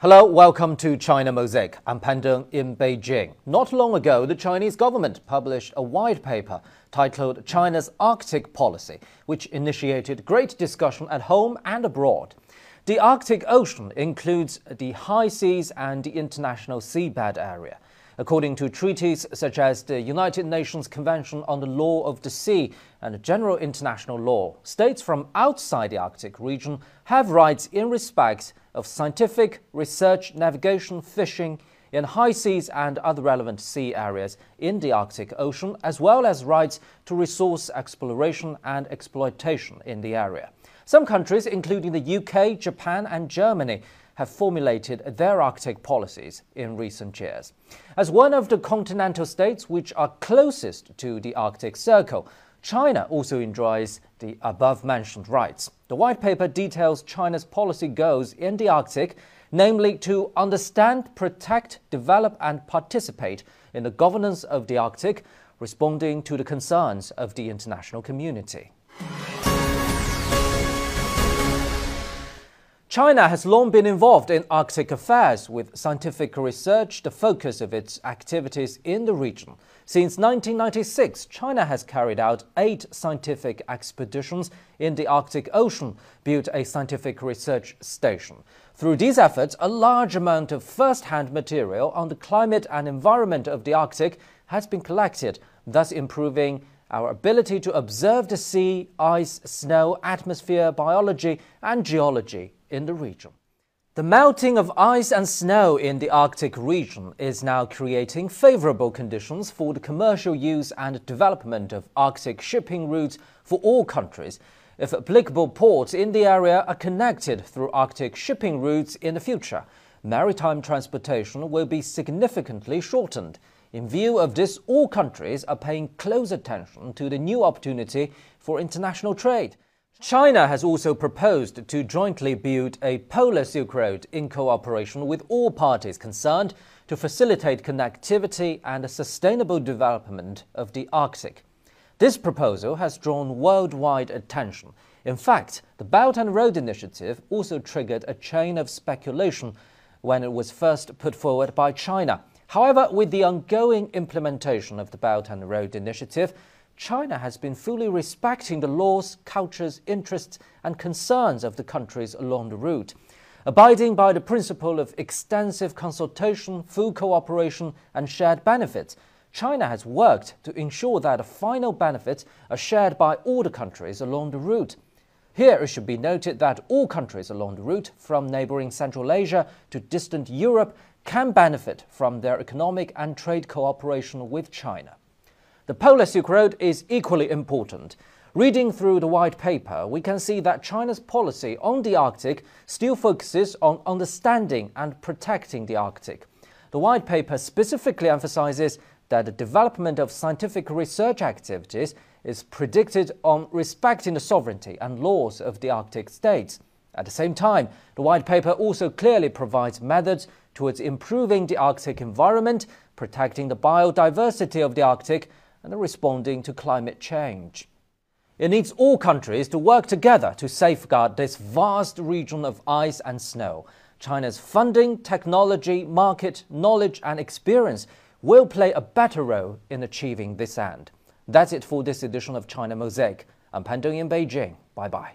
Hello, welcome to China Mosaic. I'm Pan Deng in Beijing. Not long ago, the Chinese government published a white paper titled China's Arctic Policy, which initiated great discussion at home and abroad. The Arctic Ocean includes the high seas and the international seabed area. According to treaties such as the United Nations Convention on the Law of the Sea and general international law, states from outside the Arctic region have rights in respect of scientific, research, navigation, fishing in high seas and other relevant sea areas in the Arctic Ocean, as well as rights to resource exploration and exploitation in the area. Some countries, including the UK, Japan, and Germany, have formulated their Arctic policies in recent years. As one of the continental states which are closest to the Arctic Circle, China also enjoys the above mentioned rights. The white paper details China's policy goals in the Arctic, namely to understand, protect, develop, and participate in the governance of the Arctic, responding to the concerns of the international community. China has long been involved in Arctic affairs, with scientific research the focus of its activities in the region. Since 1996, China has carried out eight scientific expeditions in the Arctic Ocean, built a scientific research station. Through these efforts, a large amount of first-hand material on the climate and environment of the Arctic has been collected, thus improving our ability to observe the sea, ice, snow, atmosphere, biology, and geology in the region. The melting of ice and snow in the Arctic region is now creating favorable conditions for the commercial use and development of Arctic shipping routes for all countries. If applicable ports in the area are connected through Arctic shipping routes in the future, maritime transportation will be significantly shortened. In view of this, all countries are paying close attention to the new opportunity for international trade. China has also proposed to jointly build a polar Silk Road in cooperation with all parties concerned to facilitate connectivity and sustainable development of the Arctic. This proposal has drawn worldwide attention. In fact, the Belt and Road Initiative also triggered a chain of speculation when it was first put forward by China. However, with the ongoing implementation of the Belt and Road Initiative, China has been fully respecting the laws, cultures, interests, and concerns of the countries along the route. Abiding by the principle of extensive consultation, full cooperation, and shared benefits, China has worked to ensure that the final benefits are shared by all the countries along the route. Here it should be noted that all countries along the route, from neighboring Central Asia to distant Europe, can benefit from their economic and trade cooperation with China. The Polar Silk Road is equally important. Reading through the white paper, we can see that China's policy on the Arctic still focuses on understanding and protecting the Arctic. The white paper specifically emphasizes that the development of scientific research activities is predicted on respecting the sovereignty and laws of the Arctic states. At the same time, the white paper also clearly provides methods towards improving the Arctic environment, protecting the biodiversity of the Arctic, and responding to climate change. It needs all countries to work together to safeguard this vast region of ice and snow. China's funding, technology, market, knowledge, and experience will play a better role in achieving this end. That's it for this edition of China Mosaic. I'm Pan Deng in Beijing. Bye bye.